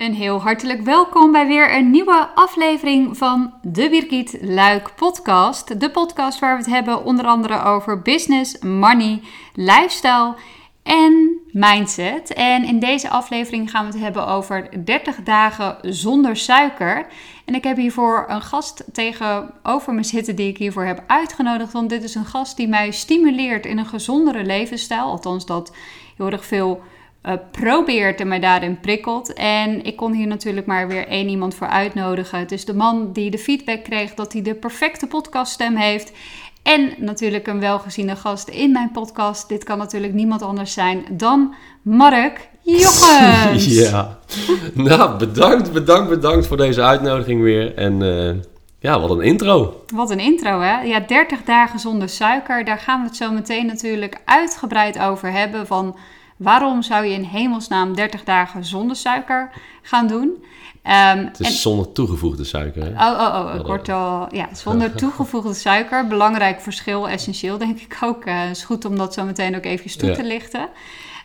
Een heel hartelijk welkom bij weer een nieuwe aflevering van de Birgit Luik podcast. De podcast waar we het hebben onder andere over business, money, lifestyle en mindset. En in deze aflevering gaan we het hebben over 30 dagen zonder suiker. En ik heb hiervoor een gast tegenover me zitten die ik hiervoor heb uitgenodigd. Want dit is een gast die mij stimuleert in een gezondere levensstijl. Althans, dat heel erg veel uh, probeert en mij daarin prikkelt. En ik kon hier natuurlijk maar weer één iemand voor uitnodigen. Het is de man die de feedback kreeg dat hij de perfecte podcaststem heeft. En natuurlijk een welgeziene gast in mijn podcast. Dit kan natuurlijk niemand anders zijn dan Mark Jochens. ja, nou bedankt, bedankt, bedankt voor deze uitnodiging weer. En uh, ja, wat een intro. Wat een intro hè. Ja, 30 dagen zonder suiker. Daar gaan we het zo meteen natuurlijk uitgebreid over hebben. Van Waarom zou je in hemelsnaam 30 dagen zonder suiker gaan doen? Um, het is zonder toegevoegde suiker. Hè? Oh, oh, oh, ik word al. Ja, zonder toegevoegde suiker. Belangrijk verschil, essentieel denk ik ook. Het uh, is goed om dat zo meteen ook even toe te lichten.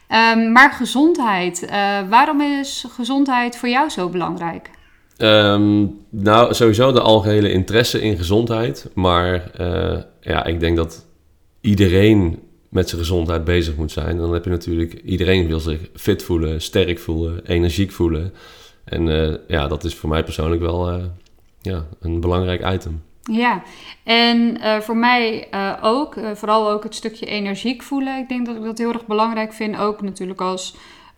Um, maar gezondheid. Uh, waarom is gezondheid voor jou zo belangrijk? Um, nou, sowieso de algehele interesse in gezondheid. Maar uh, ja, ik denk dat iedereen met zijn gezondheid bezig moet zijn. Dan heb je natuurlijk, iedereen wil zich fit voelen, sterk voelen, energiek voelen. En uh, ja, dat is voor mij persoonlijk wel uh, ja, een belangrijk item. Ja, en uh, voor mij ook, vooral ook het stukje energiek voelen. Ik denk dat ik dat heel erg belangrijk vind, ook natuurlijk als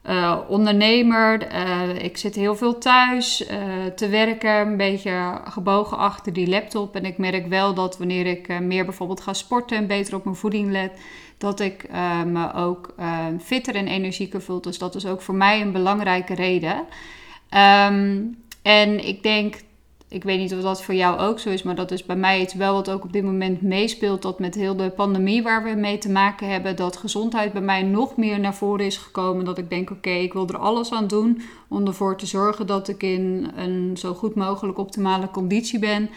uh, ondernemer. Uh, ik zit heel veel thuis uh, te werken, een beetje gebogen achter die laptop. En ik merk wel dat wanneer ik meer bijvoorbeeld ga sporten en beter op mijn voeding let, dat ik me ook fitter en energieker voel. Dus dat is ook voor mij een belangrijke reden. Um, en ik denk ik weet niet of dat voor jou ook zo is, maar dat is bij mij iets wel wat ook op dit moment meespeelt. Dat met heel de pandemie waar we mee te maken hebben, dat gezondheid bij mij nog meer naar voren is gekomen. Dat ik denk, oké, ik wil er alles aan doen om ervoor te zorgen dat ik in een zo goed mogelijk optimale conditie ben.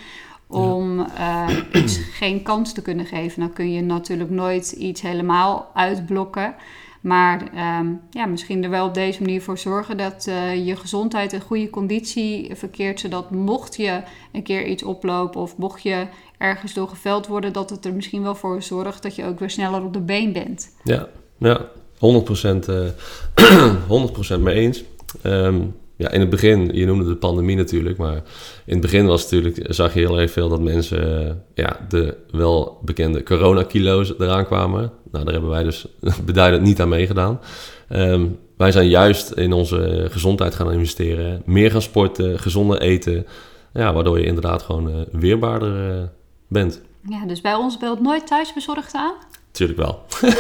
Om uh, iets geen kans te kunnen geven. Nou kun je natuurlijk nooit iets helemaal uitblokken. Maar um, ja, misschien er wel op deze manier voor zorgen dat uh, je gezondheid in goede conditie verkeert. Zodat mocht je een keer iets oplopen of mocht je ergens door geveld worden, dat het er misschien wel voor zorgt dat je ook weer sneller op de been bent. Ja, ja 100%, uh, 100% mee eens. Um, ja, in het begin, je noemde de pandemie natuurlijk, maar in het begin was natuurlijk, zag je heel erg veel dat mensen uh, ja, de wel bekende coronakilo's eraan kwamen. Nou, daar hebben wij dus beduidend niet aan meegedaan. Um, wij zijn juist in onze gezondheid gaan investeren, meer gaan sporten, gezonder eten, ja, waardoor je inderdaad gewoon uh, weerbaarder uh, bent. Ja, dus bij ons belt nooit thuisbezorgd aan? Tuurlijk wel.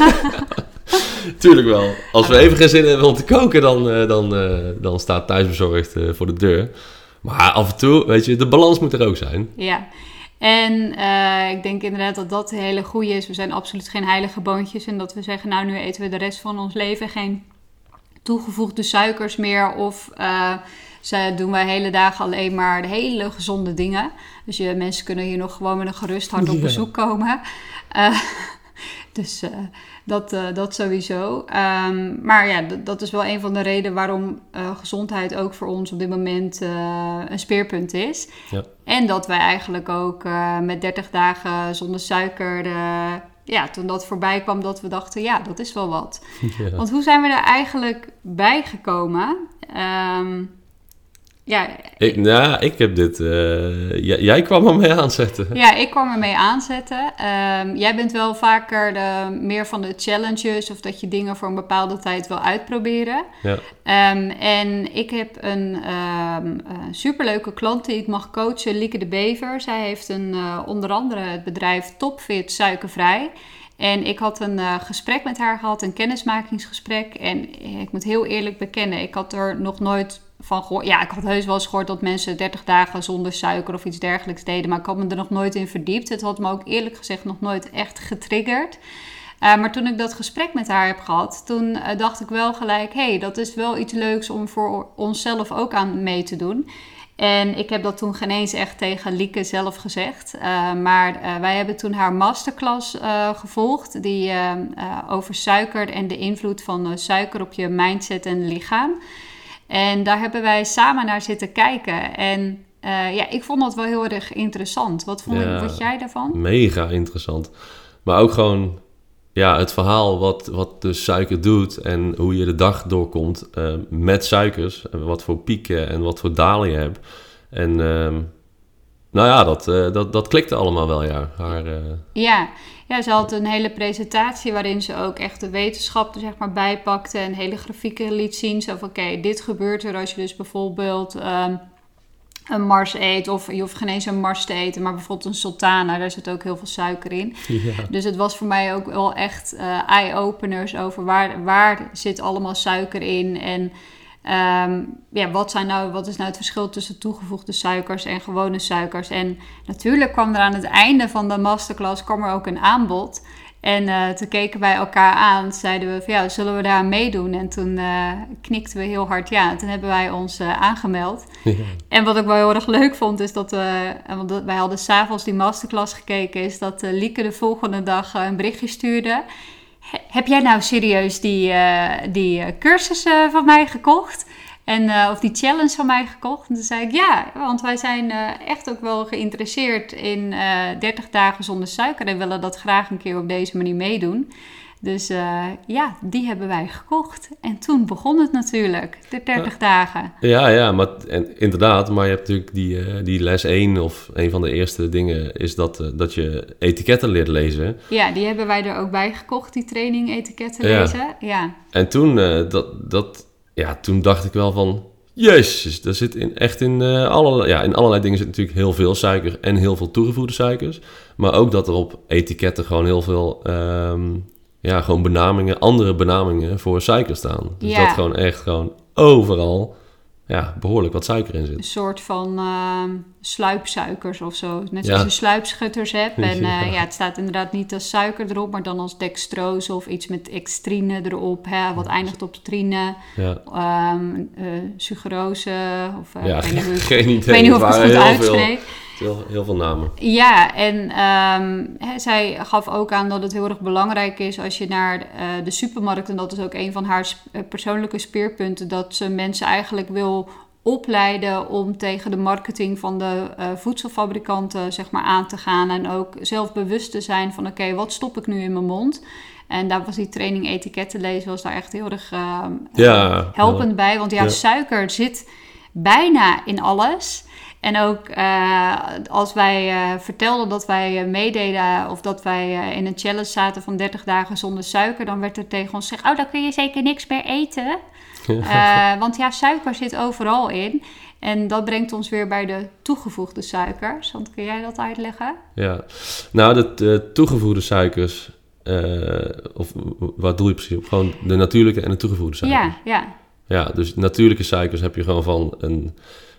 Tuurlijk wel. Als we even geen zin hebben om te koken, dan, uh, dan, dan staat thuisbezorgd voor de deur. Maar af en toe, weet je, de balans moet er ook zijn. Ja. En ik denk inderdaad dat dat hele goede is. We zijn absoluut geen heilige boontjes. En dat we zeggen, nou nu eten we de rest van ons leven geen toegevoegde suikers meer. Of ze doen wij hele dagen alleen maar de hele gezonde dingen. Dus je, mensen kunnen hier nog gewoon met een gerust hart op bezoek komen. Dus dat, uh, dat sowieso. Um, maar ja, dat is wel een van de redenen waarom uh, gezondheid ook voor ons op dit moment een speerpunt is. Ja. En dat wij eigenlijk ook met 30 dagen zonder suiker, ja, toen dat voorbij kwam, dat we dachten, ja, dat is wel wat. Ja. Want hoe zijn we er eigenlijk bij gekomen? Um, ja, ik, nou, ik heb dit. Uh, jij, kwam er mee aanzetten. Ja, ik kwam er mee aanzetten. Um, jij bent wel vaker de, meer van de challenges of dat je dingen voor een bepaalde tijd wil uitproberen. Ja. Um, en ik heb een um, superleuke klant die ik mag coachen, Lieke de Bever. Zij heeft een, uh, onder andere het bedrijf Topfit Suikervrij. En ik had een uh, gesprek met haar gehad, een kennismakingsgesprek. En ik moet heel eerlijk bekennen, ik had er nog nooit van. Ja, ik had heus wel eens gehoord dat mensen 30 dagen zonder suiker of iets dergelijks deden. Maar ik had me er nog nooit in verdiept. Het had me ook eerlijk gezegd nog nooit echt getriggerd. Uh, maar toen ik dat gesprek met haar heb gehad, toen uh, dacht ik wel gelijk: hé, hey, dat is wel iets leuks om voor onszelf ook aan mee te doen. En ik heb dat toen geen eens echt tegen Lieke zelf gezegd. Uh, maar wij hebben toen haar masterclass gevolgd, die over suiker en de invloed van suiker op je mindset en lichaam. En daar hebben wij samen naar zitten kijken. En eh, ja, ik vond dat wel heel erg interessant. Wat vond, Ja. ik, wat jij daarvan? Mega interessant. Maar ook gewoon ja, het verhaal wat, wat de suiker doet en hoe je de dag doorkomt eh, met suikers. En wat voor pieken en wat voor dalen je hebt. En ehm, nou ja, dat, eh, dat, dat klikte allemaal wel, ja. Haar, Ja. Ja, ze had een hele presentatie waarin ze ook echt de wetenschap er zeg maar bijpakte en hele grafieken liet zien. Zo van, oké, dit gebeurt er als je dus bijvoorbeeld ehm, een mars eet. Of je hoeft geen eens een mars te eten, maar bijvoorbeeld een sultana, daar zit ook heel veel suiker in. ja. Dus het was voor mij ook wel echt eh, eye-openers over waar, waar zit allemaal suiker in. En ehm, ja, wat, zijn nou, wat is nou het verschil tussen toegevoegde suikers en gewone suikers? En natuurlijk kwam er aan het einde van de masterclass kwam er ook een aanbod. En eh, toen keken wij elkaar aan, zeiden we van ja, zullen we daar aan meedoen? En toen eh, knikten we heel hard ja. En toen hebben wij ons eh, aangemeld. En wat ik wel heel erg leuk vond, is dat we, want wij hadden s'avonds die masterclass gekeken, is dat Lieke de volgende dag een berichtje stuurde. "He- Heb jij nou serieus die, eh, die eh, cursus eh, van mij gekocht? En, of die challenge van mij gekocht? En toen zei ik ja, want wij zijn echt ook wel geïnteresseerd in eh 30 dagen zonder suiker en willen dat graag een keer op deze manier meedoen. Dus eh, ja, die hebben wij gekocht. En toen begon het natuurlijk, de 30 dagen. Ja, ja, maar en, inderdaad. Maar je hebt natuurlijk die, eh, die les 1 of een van de eerste dingen is dat, eh, dat je etiketten leert lezen. Ja, die hebben wij er ook bij gekocht, die training etiketten Ja. lezen. Ja, En toen, dat, dat, ja, toen dacht ik wel van, jezus, er zit in, echt in, eh allerlei, ja, in allerlei dingen zit natuurlijk heel veel suiker en heel veel toegevoegde suikers. Maar ook dat er op etiketten gewoon heel veel, ehm, ja, gewoon benamingen, andere benamingen voor suiker staan. Dus Ja. dat gewoon echt gewoon overal, ja, behoorlijk wat suiker in een zit. soort van ehm, sluipsuikers of zo. Net Ja. zoals je sluipschutters hebt. En Ja. ja. ja, het staat inderdaad niet als suiker erop, maar dan als dextrose of iets met extrine erop. Hè, wat eindigt op trine. Ja, Ehm eh, sucrose of... eh, ja ik weet niet hoe ik- het goed uitspreek. Heel, heel veel namen. Ja, en ehm, zij gaf ook aan dat het heel erg belangrijk is als je naar eh, de supermarkt, en dat is ook een van haar eh, persoonlijke speerpunten, dat ze mensen eigenlijk wil opleiden om tegen de marketing van de eh, voedselfabrikanten zeg maar, aan te gaan. En ook zelf bewust te zijn van oké, wat stop ik nu in mijn mond? En daar was die training etiketten lezen was daar echt heel erg ehm, Ja, helpend bij. Want ja, Ja. suiker zit bijna in alles. En ook eh, als wij eh, vertelden dat wij eh, meededen of dat wij in een challenge zaten van 30 dagen zonder suiker, dan werd er tegen ons gezegd: Oh, dan kun je zeker niks meer eten. Want ja, suiker zit overal in. En dat brengt ons weer bij de toegevoegde suikers. Want kun jij dat uitleggen? Ja, nou, de, de toegevoegde suikers, of wat doe je precies op? Gewoon de natuurlijke en de toegevoegde suikers. Ja, ja. Ja, dus natuurlijke suikers heb je gewoon van een...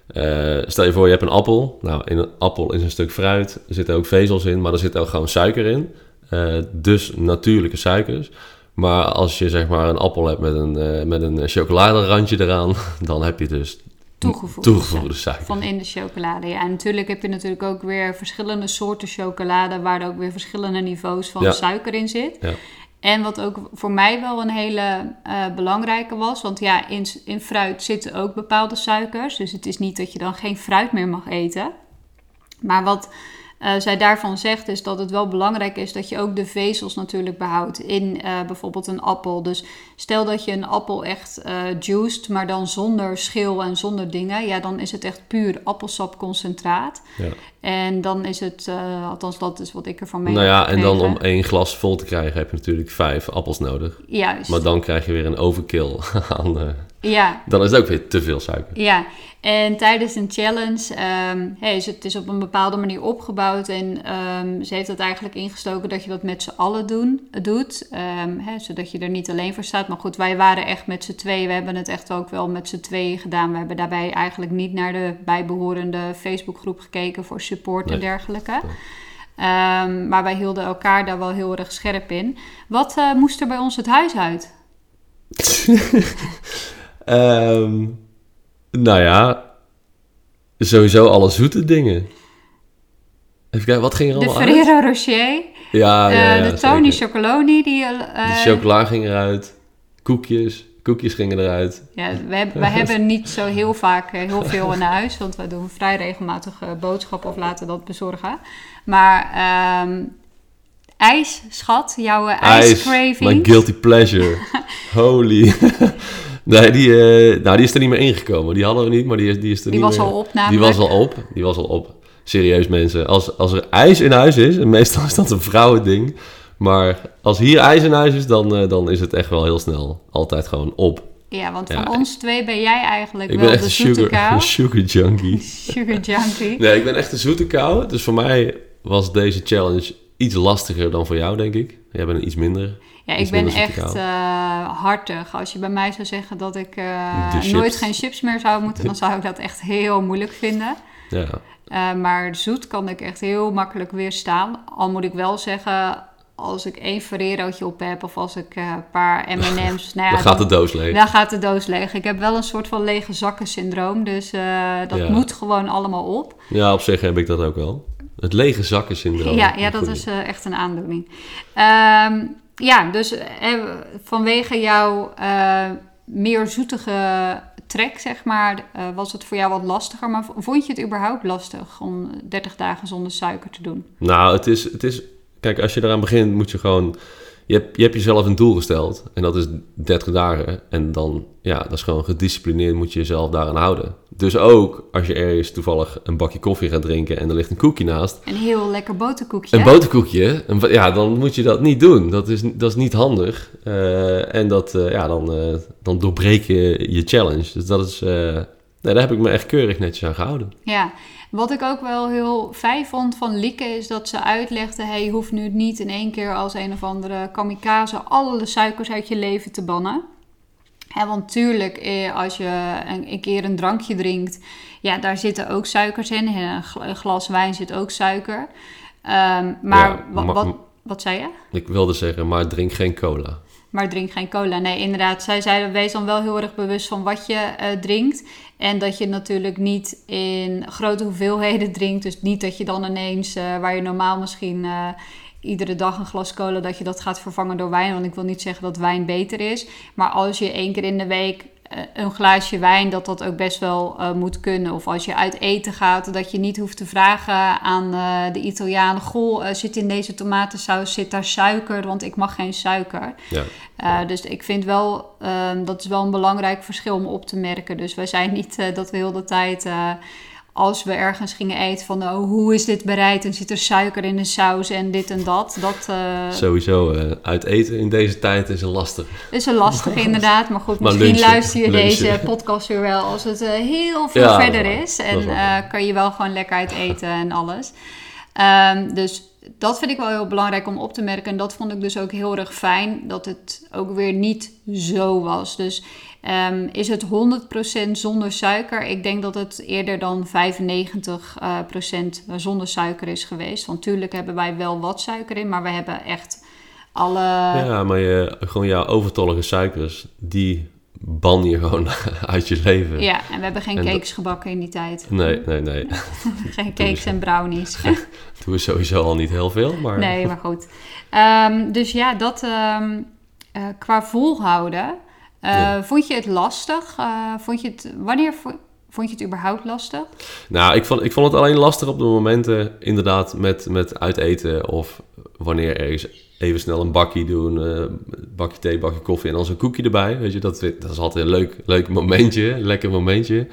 eh, stel je voor, je hebt een appel. Nou, in een appel is een stuk fruit. Er zitten ook vezels in, maar er zit ook gewoon suiker in. Eh, dus natuurlijke suikers. Maar als je zeg maar een appel hebt met een, eh, met een chocoladerandje eraan, dan heb je dus Toegevoegde, toegevoegde suikers. Van in de chocolade, ja. En natuurlijk heb je natuurlijk ook weer verschillende soorten chocolade... waar er ook weer verschillende niveaus van Ja. suiker in zit. Ja. En wat ook voor mij wel een hele eh, belangrijke was... want ja, in, in fruit zitten ook bepaalde suikers. Dus het is niet dat je dan geen fruit meer mag eten. Maar wat eh, zij daarvan zegt is dat het wel belangrijk is... dat je ook de vezels natuurlijk behoudt in eh, bijvoorbeeld een appel. Dus stel dat je een appel echt eh juiced, maar dan zonder schil en zonder dingen... ja, dan is het echt puur appelsapconcentraat. Ja. En dan is het, eh, althans dat is wat ik ervan mee Nou ja, en dan om één glas vol te krijgen heb je natuurlijk vijf appels nodig. Juist, Maar dan krijg je weer een overkill aan. eh, ja. dan is het ook weer te veel suiker. Ja, en tijdens een challenge ehm, hey, is het is op een bepaalde manier opgebouwd. En ehm, ze heeft het eigenlijk ingestoken dat je dat met z'n allen doen, doet. Ehm, zodat je er niet alleen voor staat. Maar goed, wij waren echt met z'n tweeën. We hebben het echt ook wel met z'n tweeën gedaan. We hebben daarbij eigenlijk niet naar de bijbehorende Facebookgroep gekeken voor support en dergelijke. Ehm, maar wij hielden elkaar daar wel heel erg scherp in. Wat eh, moest er bij ons het huis uit? Ehm, nou ja, sowieso alle zoete dingen. Even kijken, wat ging er De allemaal uit? Ferrero Rocher. Ja, ja, Eh, ja, de Tony zeker. Chocoloni, die... eh, De chocola ging eruit. Koekjes, koekjes gingen eruit. Ja, wij, wij hebben niet zo heel vaak eh, heel veel in huis, want wij doen vrij regelmatig eh, boodschappen of laten dat bezorgen. Maar ehm, ijs, schat, jouw ijscraving. My guilty pleasure. Holy. nee, die, eh, nou, die is er niet meer ingekomen. Die hadden we niet, maar die, die is er Die niet was meer. al op Die was al op. Die was al op. Serieus mensen. Als, als er ijs in huis is, en meestal is dat een vrouwending. Maar als hier ijs in huis is, dan, eh, dan is het echt wel heel snel. Altijd gewoon op. Ja, want Ja, van ons twee ben jij eigenlijk Ik wel ben echt de zoete sugar, kou. een sugar junkie. Sugar junkie. Nee, ik ben echt een zoete kou. Dus voor mij was deze challenge iets lastiger dan voor jou, denk ik. Jij bent een iets minder. Ja, ik ben echt eh, hartig. Als je bij mij zou zeggen dat ik eh, nooit geen chips meer zou moeten, dan zou ik dat echt heel moeilijk vinden. Ja. Maar zoet kan ik echt heel makkelijk weerstaan. Al moet ik wel zeggen, als ik één Ferrerootje op heb of als ik eh, een paar M&M's... nou ja, dan gaat de doos leeg. dan gaat de doos leeg. Ik heb wel een soort van lege zakken syndroom, dus eh, dat Ja. moet gewoon allemaal op. Ja, op zich heb ik dat ook wel. Het lege zakken syndroom. Ja, ja dat is eh, echt een aandoening. Ehm, ja, dus vanwege jouw meer zoetige trek, zeg maar, was het voor jou wat lastiger. Maar vond je het überhaupt lastig om 30 dagen zonder suiker te doen? Nou, het is, het is... Kijk, als je eraan begint, moet je gewoon... Je hebt, je hebt jezelf een doel gesteld. En dat is 30 dagen. En dan, ja, dat is gewoon gedisciplineerd moet je jezelf daaraan houden. Dus ook als je ergens toevallig een bakje koffie gaat drinken... en er ligt een koekje naast... Een heel lekker boterkoekje. Een boterkoekje, een, ja, dan moet je dat niet doen. Dat is, dat is niet handig. Eh, en dat, eh, ja, dan, eh, dan doorbreek je je challenge. Dus dat is... nee, daar heb ik me echt keurig netjes aan gehouden. Ja, wat ik ook wel heel fijn vond van Lieke is dat ze uitlegde: hey, je hoeft nu niet in één keer als een of andere kamikaze alle suikers uit je leven te bannen. Want tuurlijk, eh, als je een, keer een drankje drinkt, ja, daar zitten ook suikers in. In een gl- een glas wijn zit ook suiker. Ehm, maar Ja, wa- ma- wat, wat zei je? Ik wilde zeggen, maar drink geen cola. Maar drink geen cola. Nee, inderdaad. Zij zeiden, wees dan wel heel erg bewust van wat je eh, drinkt. En dat je natuurlijk niet in grote hoeveelheden drinkt. Dus niet dat je dan ineens, eh, waar je normaal misschien eh, iedere dag een glas cola, dat je dat gaat vervangen door wijn. Want ik wil niet zeggen dat wijn beter is. Maar als je één keer in de week een glaasje wijn, dat dat ook best wel eh, moet kunnen. Of als je uit eten gaat, dat je niet hoeft te vragen aan eh, de Italianen... Goh, eh, zit in deze tomatensaus, zit daar suiker? Want ik mag geen suiker. Ja. Dus ik vind wel, ehm, dat is wel een belangrijk verschil om op te merken. Dus wij zijn niet eh, dat we heel de tijd, eh, als we ergens gingen eten, van oh, hoe is dit bereid? En zit er suiker in de saus en dit en dat. Dat eh, Sowieso, eh, uit eten in deze tijd is een lastig. is een lastige inderdaad. Maar goed, Maar misschien lunchen, luister je lunchen. deze podcast weer wel als het eh, heel veel Ja, verder is. En kan je wel gewoon lekker uit eten en alles. Ehm, dus dat vind ik wel heel belangrijk om op te merken. En dat vond ik dus ook heel erg fijn. Dat het ook weer niet zo was. Dus ehm, is het 100% zonder suiker? Ik denk dat het eerder dan 95% eh, procent zonder suiker is geweest. Want natuurlijk hebben wij wel wat suiker in. Maar we hebben echt alle... ja, maar je, gewoon jouw overtollige suikers, die ban je gewoon uit je leven. Ja, en we hebben geen En dat- cakes gebakken in die tijd. Nee, nee, nee. Geen cakes en brownies. Doe is sowieso al niet heel veel, maar... nee, maar goed. Ehm, dus ja, dat ehm, eh, qua volhouden. Eh, Ja. Vond je het lastig? Eh, vond je het, wanneer vo- vond je het überhaupt lastig? Nou, ik vond, ik vond het alleen lastig op de momenten, inderdaad, met, met uiteten of wanneer ergens even snel een bakje doen, eh, bakje thee, bakje koffie en dan zo'n koekje erbij. Weet je, dat, dat is altijd een leuk, leuk momentje, lekker momentje.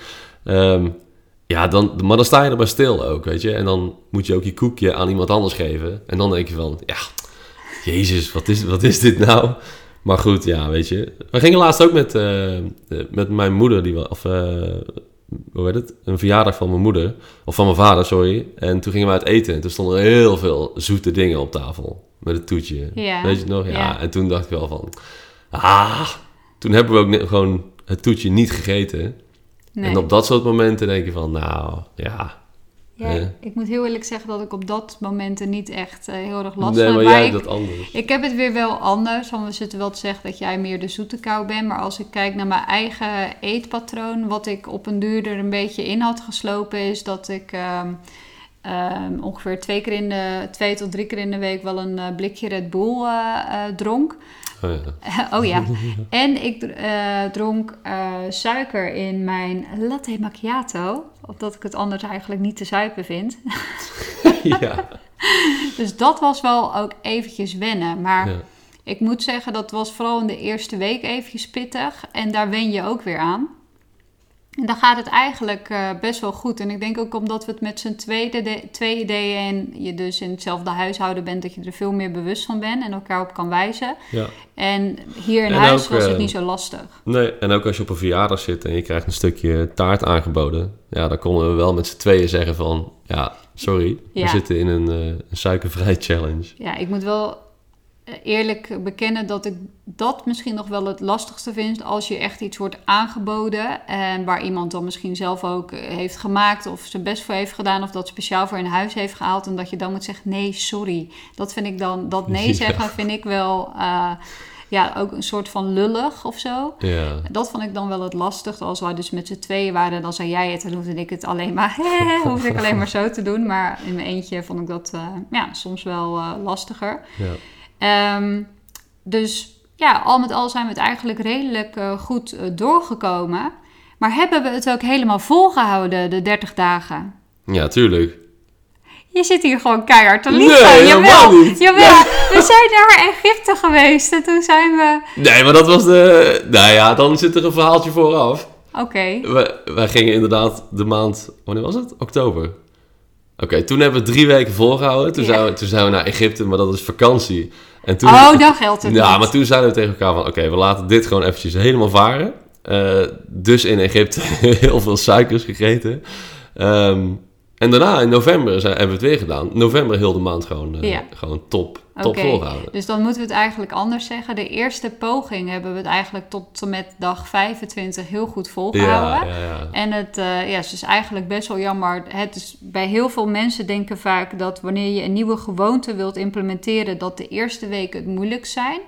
Ehm, ja, dan, maar dan sta je erbij stil ook, weet je. En dan moet je ook je koekje aan iemand anders geven. En dan denk je van, ja, jezus, wat is, wat is dit nou? Maar goed, ja, weet je. We gingen laatst ook met, eh, eh, met mijn moeder, die of eh, hoe heet het? Een verjaardag van mijn moeder, of van mijn vader, sorry. En toen gingen we uit eten en toen stonden er heel veel zoete dingen op tafel. Met het toetje. Ja. Weet je nog? Ja. Ja. En toen dacht ik wel van, ah, toen hebben we ook gewoon het toetje niet gegeten. Nee. En op dat soort momenten denk je van, nou, ja. Ja. Ik moet heel eerlijk zeggen dat ik op dat momenten niet echt eh, heel erg last nee, heb. maar jij ik- hebt dat anders. Ik heb het weer wel anders, want we zitten wel te zeggen dat jij meer de zoete kou bent. Maar als ik kijk naar mijn eigen eetpatroon, wat ik op een duur er een beetje in had geslopen, is dat ik ehm, ehm, ongeveer twee, keer in de, twee tot drie keer in de week wel een eh, blikje Red Bull eh, dronk. Oh ja. oh ja. En ik dronk suiker in mijn latte macchiato. Omdat ik het anders eigenlijk niet te zuipen vind. ja. Dus dat was wel ook eventjes wennen. Maar Ja. ik moet zeggen, dat was vooral in de eerste week eventjes pittig. En daar wen je ook weer aan. En dan gaat het eigenlijk eh, best wel goed. En ik denk ook omdat we het met z'n tweeën de, tweeën deden... en je dus in hetzelfde huishouden bent... dat je er veel meer bewust van bent en elkaar op kan wijzen. ja. En hier in En huis ook, was het eh, niet zo lastig. Nee, en ook als je op een verjaardag zit en je krijgt een stukje taart aangeboden. Ja, dan konden we wel met z'n tweeën zeggen van... Ja, sorry, Ja. we zitten in een, eh, een suikervrij challenge. Ja, ik moet wel eerlijk bekennen dat ik dat misschien nog wel het lastigste vind als je echt iets wordt aangeboden en waar iemand dan misschien zelf ook eh, heeft gemaakt of zijn best voor heeft gedaan of dat speciaal voor in huis heeft gehaald en dat je dan moet zeggen nee, sorry. Dat vind ik dan, dat nee Ja. zeggen vind ik wel eh, ja, ook een soort van lullig of zo. Ja, Dat vond ik dan wel het lastigste. Als wij dus met z'n tweeën waren, dan zei jij het en hoefde ik het alleen maar, hoefde ik alleen maar zo te doen. Maar in mijn eentje vond ik dat eh, ja, soms wel lastiger. ja. Ehm, dus ja, al met al zijn we het eigenlijk redelijk eh, goed eh, doorgekomen. Maar hebben we het ook helemaal volgehouden, de 30 dagen? ja tuurlijk. Je zit hier gewoon keihard te liegen. jawel, niet. jawel. We zijn naar Egypte geweest en toen zijn we... Nee, maar dat was de... Nou ja, dan zit er een verhaaltje vooraf. Oké, We, wij gingen inderdaad de maand... Wanneer was het? Oktober. Oké, toen hebben we drie weken volgehouden. Toen, Ja. zijn we, toen zijn we naar Egypte, maar dat is vakantie. En toen, oh, dan geldt het Ja, niet. maar toen zeiden we tegen elkaar van... Oké, we laten dit gewoon eventjes helemaal varen. Eh, dus in Egypte heel veel suikers gegeten. Ehm, en daarna, in november, zijn, hebben we het weer gedaan. November heel de maand gewoon, eh, Ja. gewoon top, top Oké, volgehouden. Dus dan moeten we het eigenlijk anders zeggen. De eerste poging hebben we het eigenlijk tot en met dag 25 heel goed volgehouden. Ja, ja, ja. En het, eh, ja, het is eigenlijk best wel jammer. Het is, bij heel veel mensen denken vaak dat wanneer je een nieuwe gewoonte wilt implementeren, dat de eerste weken het moeilijk zijn.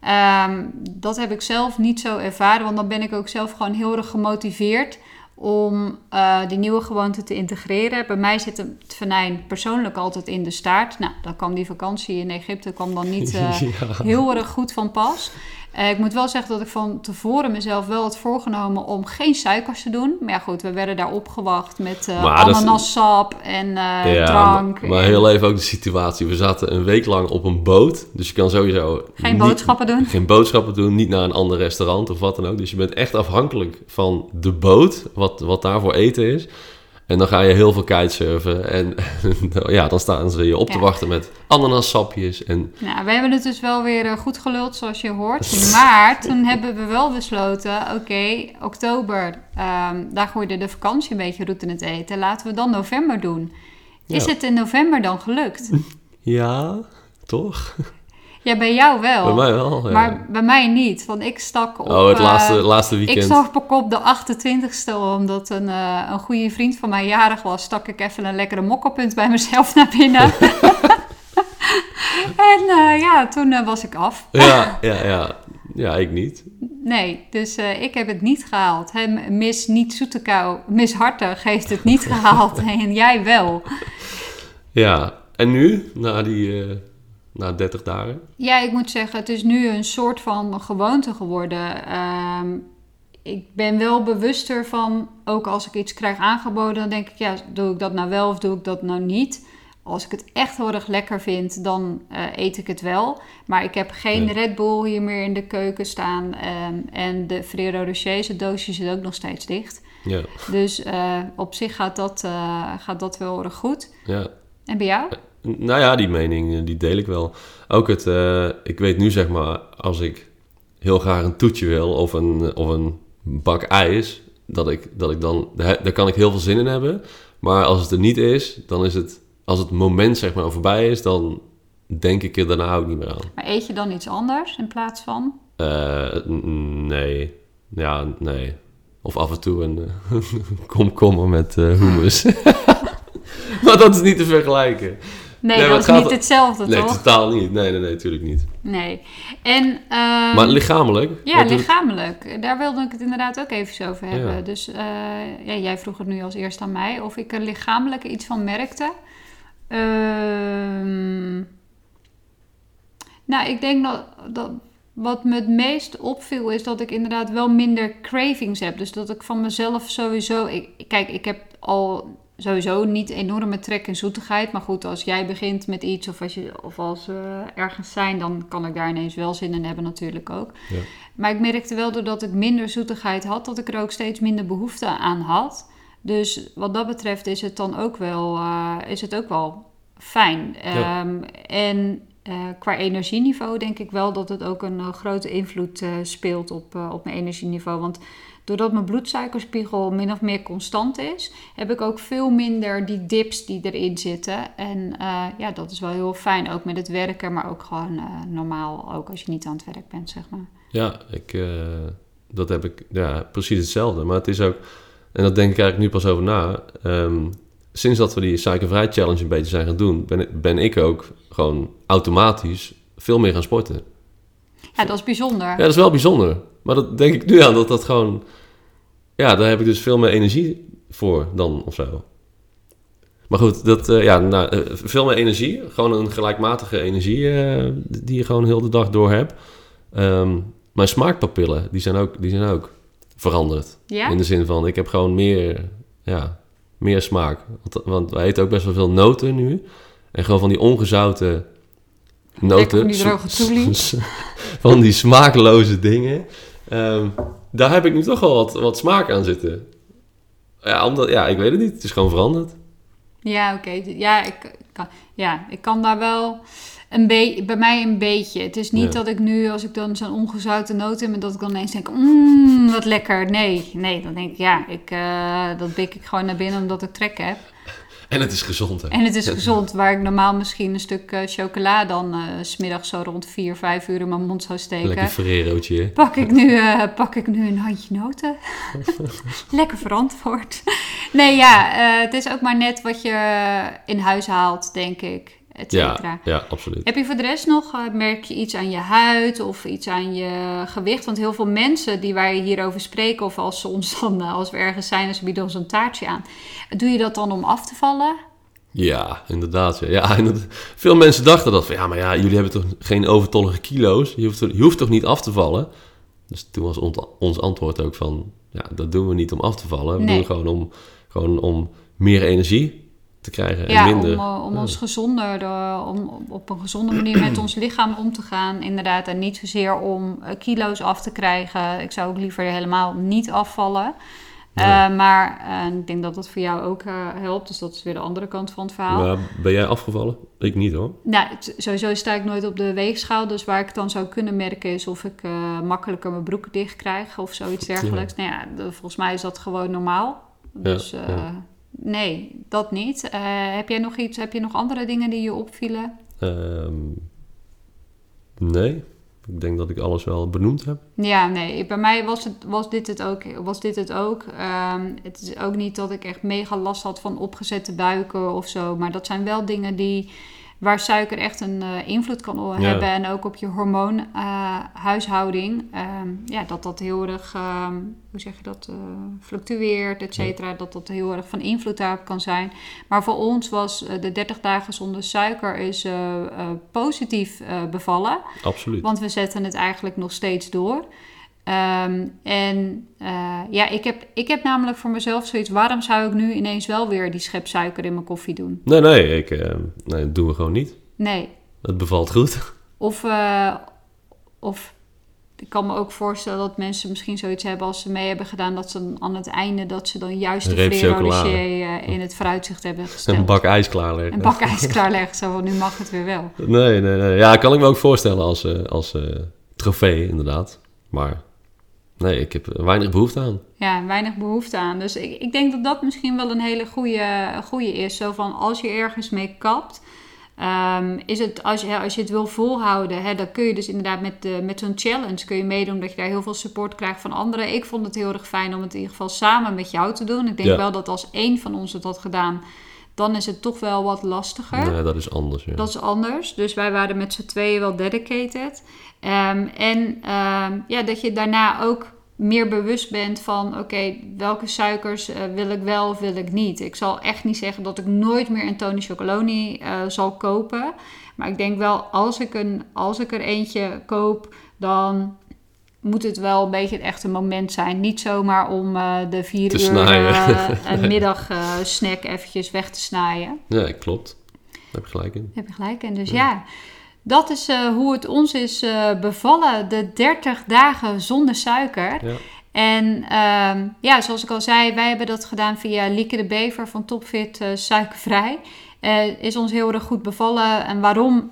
Ehm, dat heb ik zelf niet zo ervaren, want dan ben ik ook zelf gewoon heel erg gemotiveerd om eh, die nieuwe gewoonte te integreren. Bij mij zit het venijn persoonlijk altijd in de staart. Nou, dan kwam die vakantie in Egypte kwam dan niet eh, Ja. heel erg goed van pas. Eh, ik moet wel zeggen dat ik van tevoren mezelf wel had voorgenomen om geen suikers te doen. Maar ja, goed, we werden daar opgewacht met eh dat is- ananassap en eh, Ja, drank. maar, maar en heel even ook de situatie. We zaten een week lang op een boot. Dus je kan sowieso... Geen niet- boodschappen doen. Geen boodschappen doen, niet naar een ander restaurant of wat dan ook. Dus je bent echt afhankelijk van de boot, wat, wat daar voor eten is. En dan ga je heel veel kitesurfen. En ja, dan staan ze je op te Ja. wachten met ananassapjes. En Nou, we hebben het dus wel weer eh, goed geluld, zoals je hoort. Maar toen hebben we wel besloten, oké, oktober, ehm, daar gooide de vakantie een beetje roet in het eten. Laten we dan november doen. Is Ja. het in november dan gelukt? ja, toch? Ja, bij jou wel. Bij mij wel. ja. Maar bij mij niet, want ik stak op... oh, het eh, laatste, laatste Ik weekend. stak op de 28ste, omdat een, eh, een goede vriend van mij jarig was, stak ik even een lekkere mokkelpunt bij mezelf naar binnen. en eh, ja, toen was ik af. Ja, ja, ja. Ja, ik niet. Nee, dus ik heb het niet gehaald. Hè, Miss Niet Zoetekou, Miss Hartig heeft het niet gehaald en jij wel. Ja, en nu, na die na 30 dagen? Ja, ik moet zeggen, het is nu een soort van gewoonte geworden. Ehm, ik ben wel bewuster van, ook als ik iets krijg aangeboden, dan denk ik, ja, doe ik dat nou wel of doe ik dat nou niet? Als ik het echt heel erg lekker vind, dan eh, eet ik het wel. Maar ik heb geen. Red Bull hier meer in de keuken staan. ehm, en de Ferrero Rocher, zijn doosje zit ook nog steeds dicht. Ja, Dus eh, op zich gaat dat, eh, gaat dat wel erg goed. ja. En bij jou? Nou ja, die mening eh, die deel ik wel. Ook het, eh, ik weet nu zeg maar, als ik heel graag een toetje wil of een, of een bak ijs, dat ik, dat ik dan, daar kan ik heel veel zin in hebben. Maar als het er niet is, dan is het, als het moment zeg maar voorbij is, dan denk ik er daarna ook niet meer aan. Maar eet je dan iets anders in plaats van? Eh, nee, ja, nee. Of af en toe een eh, komkommer met eh hummus. maar dat is niet te vergelijken. Nee, dat is gaat- niet hetzelfde, Nee, toch? totaal niet. Nee, nee, nee, natuurlijk niet. Nee. En, ehm, Maar lichamelijk? ja, lichamelijk. Daar wilde ik het inderdaad ook even over hebben. Ja. Dus eh, ja, jij vroeg het nu als eerst aan mij of ik er lichamelijk iets van merkte. Ehm, nou, ik denk dat, dat wat me het meest opviel is dat ik inderdaad wel minder cravings heb. Dus dat ik van mezelf sowieso. Ik, kijk, ik heb al sowieso niet enorme trek in zoetigheid. Maar goed, als jij begint met iets of als, je, of als we ergens zijn, dan kan ik daar ineens wel zin in hebben natuurlijk ook. Ja. Maar ik merkte wel doordat ik minder zoetigheid had, dat ik er ook steeds minder behoefte aan had. Dus wat dat betreft is het dan ook wel, eh, is het ook wel fijn. Ja. Ehm, en eh, qua energieniveau denk ik wel dat het ook een eh, grote invloed eh, speelt op, eh, op mijn energieniveau. Want doordat mijn bloedsuikerspiegel min of meer constant is, heb ik ook veel minder die dips die erin zitten. En eh, ja, dat is wel heel fijn, ook met het werken, maar ook gewoon eh, normaal, ook als je niet aan het werk bent, zeg maar. Ja, ik, eh, dat heb ik ja, precies hetzelfde. Maar het is ook, en dat denk ik eigenlijk nu pas over na. ehm, sinds dat we die suikervrij challenge een beetje zijn gaan doen, ben, ben ik ook gewoon automatisch veel meer gaan sporten. Ja, dat is bijzonder. Ja, dat is wel bijzonder. Maar dat denk ik nu aan dat dat gewoon. Ja, daar heb ik dus veel meer energie voor dan of zo. Maar goed, dat, eh, ja, nou, eh, veel meer energie. Gewoon een gelijkmatige energie eh, die je gewoon heel de dag door hebt. Ehm, mijn smaakpapillen, die zijn ook, die zijn ook veranderd. Ja? In de zin van, ik heb gewoon meer, ja, meer smaak. Want, want wij eten ook best wel veel noten nu. En gewoon van die ongezouten noten. Lekker van die droge van die smaakloze dingen. Ehm, daar heb ik nu toch wel wat, wat smaak aan zitten. Ja, omdat, ja, ik weet het niet. Het is gewoon veranderd. Ja, oké. Ja, ik, kan, ja, ik kan daar wel een beetje, bij mij een beetje. Het is niet Ja. dat ik nu, als ik dan zo'n ongezouten noot heb, dat ik dan ineens denk, mmm, wat lekker. Nee, nee, dan denk ik, ja, ik, eh, dat bik ik gewoon naar binnen omdat ik trek heb. En het is gezond, hè? En het is gezond, waar ik normaal misschien een stuk eh, chocola dan eh, s smiddags zo rond 4, 5 uur in mijn mond zou steken. Lekker Ferrerootje. hè? Pak ik nu, eh, pak ik nu een handje noten? Lekker verantwoord. nee, ja, eh, het is ook maar net wat je in huis haalt, denk ik, et cetera. Ja, ja, absoluut. Heb je voor de rest nog, eh, merk je iets aan je huid of iets aan je gewicht? Want heel veel mensen die wij hierover spreken, of als, ze ons dan, eh, als we ergens zijn en ze bieden ons een taartje aan, doe je dat dan om af te vallen? Ja, inderdaad. Ja. Ja, inderdaad. Veel mensen dachten dat van, ja, maar ja, jullie hebben toch geen overtollige kilo's? Je hoeft, toch- je hoeft toch niet af te vallen? Dus toen was ons, ons antwoord ook van, ja, dat doen we niet om af te vallen. We Nee. doen gewoon om, gewoon om meer energie te krijgen en Ja, minder. om, eh, om Ja. ons gezonder, eh, om op een gezonde manier met ons lichaam om te gaan. Inderdaad, en niet zozeer om eh, kilo's af te krijgen. Ik zou ook liever helemaal niet afvallen. Ja. maar ik denk dat dat voor jou ook helpt. Dus dat is weer de andere kant van het verhaal. Maar ben jij afgevallen? Ik niet hoor. Nou, sowieso sta ik nooit op de weegschaal. Dus waar ik het dan zou kunnen merken is of ik makkelijker mijn broek dicht krijg of zoiets dergelijks. Nou ja, volgens mij is dat gewoon normaal. Dus ja. Nee, dat niet. Eh, heb jij nog iets, heb je nog andere dingen die je opvielen? Ehm, nee, ik denk dat ik alles wel benoemd heb. Ja, nee, bij mij was, het, was dit het ook. Was dit het ook. Ehm, het is ook niet dat ik echt mega last had van opgezette buiken of zo. Maar dat zijn wel dingen die, waar suiker echt een eh, invloed kan Ja. hebben. En ook op je hormoonhuishouding. Ehm ja, dat dat heel erg, ehm, hoe zeg je dat, eh, fluctueert, et cetera. Dat dat heel erg van invloed daarop kan zijn. Maar voor ons was eh, de 30 dagen zonder suiker is, eh, eh, positief eh, bevallen. Absoluut. Want we zetten het eigenlijk nog steeds door. Ehm, en eh, ja, ik heb, ik heb namelijk voor mezelf zoiets... waarom zou ik nu ineens wel weer die schep suiker in mijn koffie doen? Nee, nee, ik, eh, nee, dat doen we gewoon niet. Nee. Het bevalt goed. Of, eh, of ik kan me ook voorstellen dat mensen misschien zoiets hebben... als ze mee hebben gedaan dat ze dan aan het einde... dat ze dan juist de eh, in het vooruitzicht hebben gesteld. Een bak ijs klaarleggen. Een bak ijs klaarleggen. Zo van, nu mag het weer wel. Nee, nee, nee. Ja, kan ik me ook voorstellen als, als trofee, inderdaad. Maar nee, ik heb weinig behoefte aan. Ja, weinig behoefte aan. Dus ik, ik denk dat dat misschien wel een hele goede, goede is. Zo van als je ergens mee kapt, ehm, is het als je, als je het wil volhouden, hè, dan kun je dus inderdaad met, de, met zo'n challenge kun je meedoen dat je daar heel veel support krijgt van anderen. Ik vond het heel erg fijn om het in ieder geval samen met jou te doen. Ik denk Ja. wel dat als één van ons het had gedaan, dan is het toch wel wat lastiger. Nee, dat is anders. Ja. Dat is anders. Dus wij waren met z'n tweeën wel dedicated. Ehm, en ehm, ja, dat je daarna ook meer bewust bent van... oké, welke suikers eh, wil ik wel of wil ik niet? Ik zal echt niet zeggen dat ik nooit meer een Tony Chocoloni eh, zal kopen. Maar ik denk wel, als ik, een, als ik er eentje koop... dan moet het wel een beetje het echte moment zijn. Niet zomaar om uh, de vier Te uur snijden. uh, middagsnack eventjes weg te snijden. Ja, klopt. Daar heb je gelijk in. Daar heb je gelijk in. Dus ja, dat is hoe het ons is bevallen. De 30 dagen zonder suiker. Ja. En ehm, ja, zoals ik al zei, wij hebben dat gedaan via Lieke de Bever van Topfit Suikervrij. Uh, is ons heel erg goed bevallen. En waarom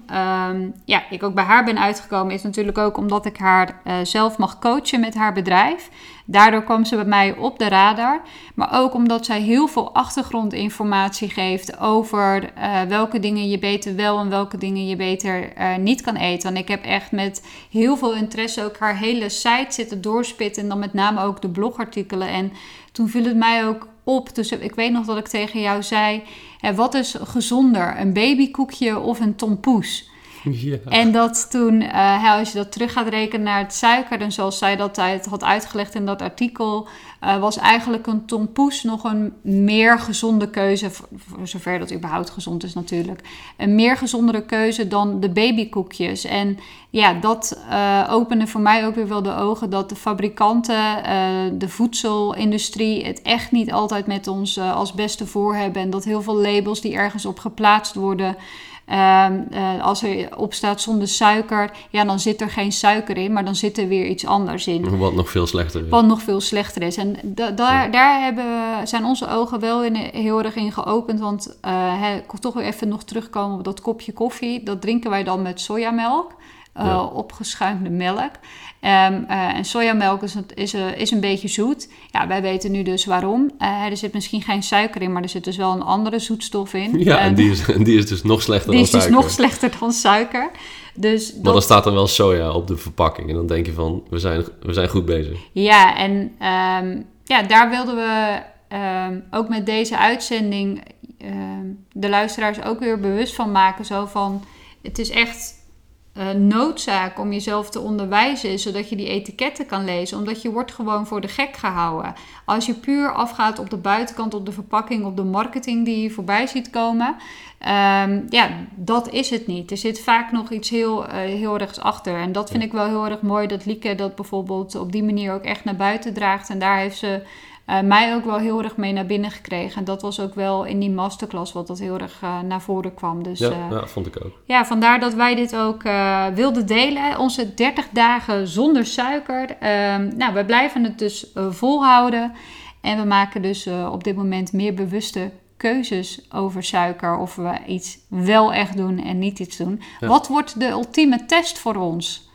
um, ja, ik ook bij haar ben uitgekomen, is natuurlijk ook omdat ik haar uh, zelf mag coachen met haar bedrijf. Daardoor kwam ze bij mij op de radar. Maar ook omdat zij heel veel achtergrondinformatie geeft over uh, welke dingen je beter wel en welke dingen je beter niet kan eten. En ik heb echt met heel veel interesse ook haar hele site zitten doorspitten. En dan met name ook de blogartikelen. En toen viel het mij ook op. Dus ik weet nog dat ik tegen jou zei: hè, wat is gezonder, een babykoekje of een tompoes? Ja. En dat toen, uh, als je dat terug gaat rekenen naar het suiker, en zoals zij dat had uitgelegd in dat artikel, uh, was eigenlijk een tompoes nog een meer gezonde keuze, voor, zover dat überhaupt gezond is natuurlijk, een meer gezondere keuze dan de babykoekjes. En ja, dat uh, opende voor mij ook weer wel de ogen dat de fabrikanten, de voedselindustrie het echt niet altijd met ons als beste voor hebben. En dat heel veel labels die ergens op geplaatst worden. Uh, uh, als er op staat zonder suiker, ja, dan zit er geen suiker in, maar dan zit er weer iets anders in. Wat nog veel slechter is. Wat nog veel slechter is. En da daar, ja. daar hebben, zijn onze ogen wel in, heel erg in geopend. Want uh, hè, toch weer even nog terugkomen op dat kopje koffie. Dat drinken wij dan met sojamelk. Uh, ja. opgeschuimde melk. Um, uh, en sojamelk is, is, uh, is een beetje zoet. Ja, wij weten nu dus waarom. er zit misschien geen suiker in, maar er zit dus wel een andere zoetstof in. Ja, en die is, die is dus nog slechter die dan is dus suiker. nog slechter dan suiker. Dus Maar dat- dan staat er wel soja op de verpakking. En dan denk je van, we zijn, we zijn goed bezig. Ja, en ehm, ja, daar wilden we ehm, ook met deze uitzending ehm, de luisteraars ook weer bewust van maken. Zo van, het is echt eh, noodzaak om jezelf te onderwijzen, zodat je die etiketten kan lezen. Omdat je wordt gewoon voor de gek gehouden. Als je puur afgaat op de buitenkant, op de verpakking, op de marketing die je voorbij ziet komen. ehm, ja, dat is het niet. Er zit vaak nog iets heel, eh, heel ergs achter. En dat vind ik wel heel erg mooi dat Lieke dat bijvoorbeeld op die manier ook echt naar buiten draagt. En daar heeft ze eh, mij ook wel heel erg mee naar binnen gekregen. En dat was ook wel in die masterclass wat dat heel erg eh, naar voren kwam. Dus Ja, eh, ja, vond ik ook. ja, vandaar dat wij dit ook wilden delen. Onze 30 dagen zonder suiker. Ehm, nou, we blijven het dus volhouden. En we maken dus op dit moment meer bewuste keuzes over suiker. Of we iets wel echt doen en niet iets doen. Ja. Wat wordt de ultieme test voor ons?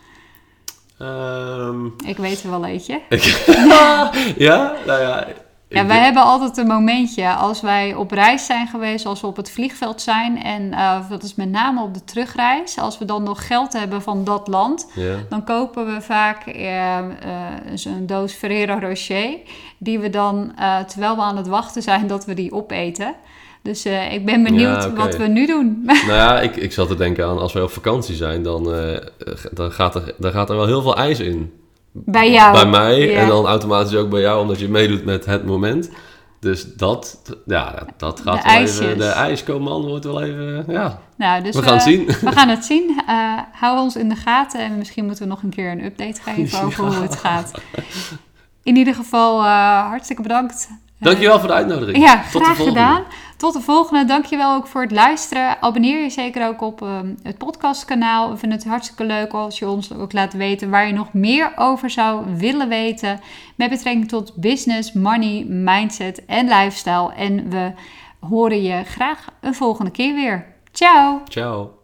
Ehm, Ik weet er wel eentje. ja, nou ja. Ja, wij hebben altijd een momentje als wij op reis zijn geweest, als we op het vliegveld zijn. En eh, dat is met name op de terugreis. Als we dan nog geld hebben van dat land, dan kopen we vaak eh, zo'n doos Ferrero Rocher. Die we dan, eh, terwijl we aan het wachten zijn, dat we die opeten. Dus eh, ik ben benieuwd Ja, wat we nu doen. Nou ja, ik, ik zat te denken aan als wij op vakantie zijn, dan, eh, dan, gaat, er, dan gaat er wel heel veel ijs in. Bij jou. Bij mij Ja. en dan automatisch ook bij jou, omdat je meedoet met het moment. Dus dat, ja, dat gaat De wel ijsjes. even... De ijskoman wordt wel even... Ja, Nou, dus we gaan het zien. We gaan het zien. Eh, hou ons in de gaten en misschien moeten we nog een keer een update geven over hoe het gaat. In ieder geval hartstikke bedankt. Dankjewel voor de uitnodiging. Ja, Tot de graag volgende. gedaan. Tot de volgende. Dankjewel ook voor het luisteren. Abonneer je zeker ook op ehm, het podcastkanaal. We vinden het hartstikke leuk als je ons ook laat weten waar je nog meer over zou willen weten. Met betrekking tot business, money, mindset en lifestyle. En we horen je graag een volgende keer weer. Ciao! Ciao.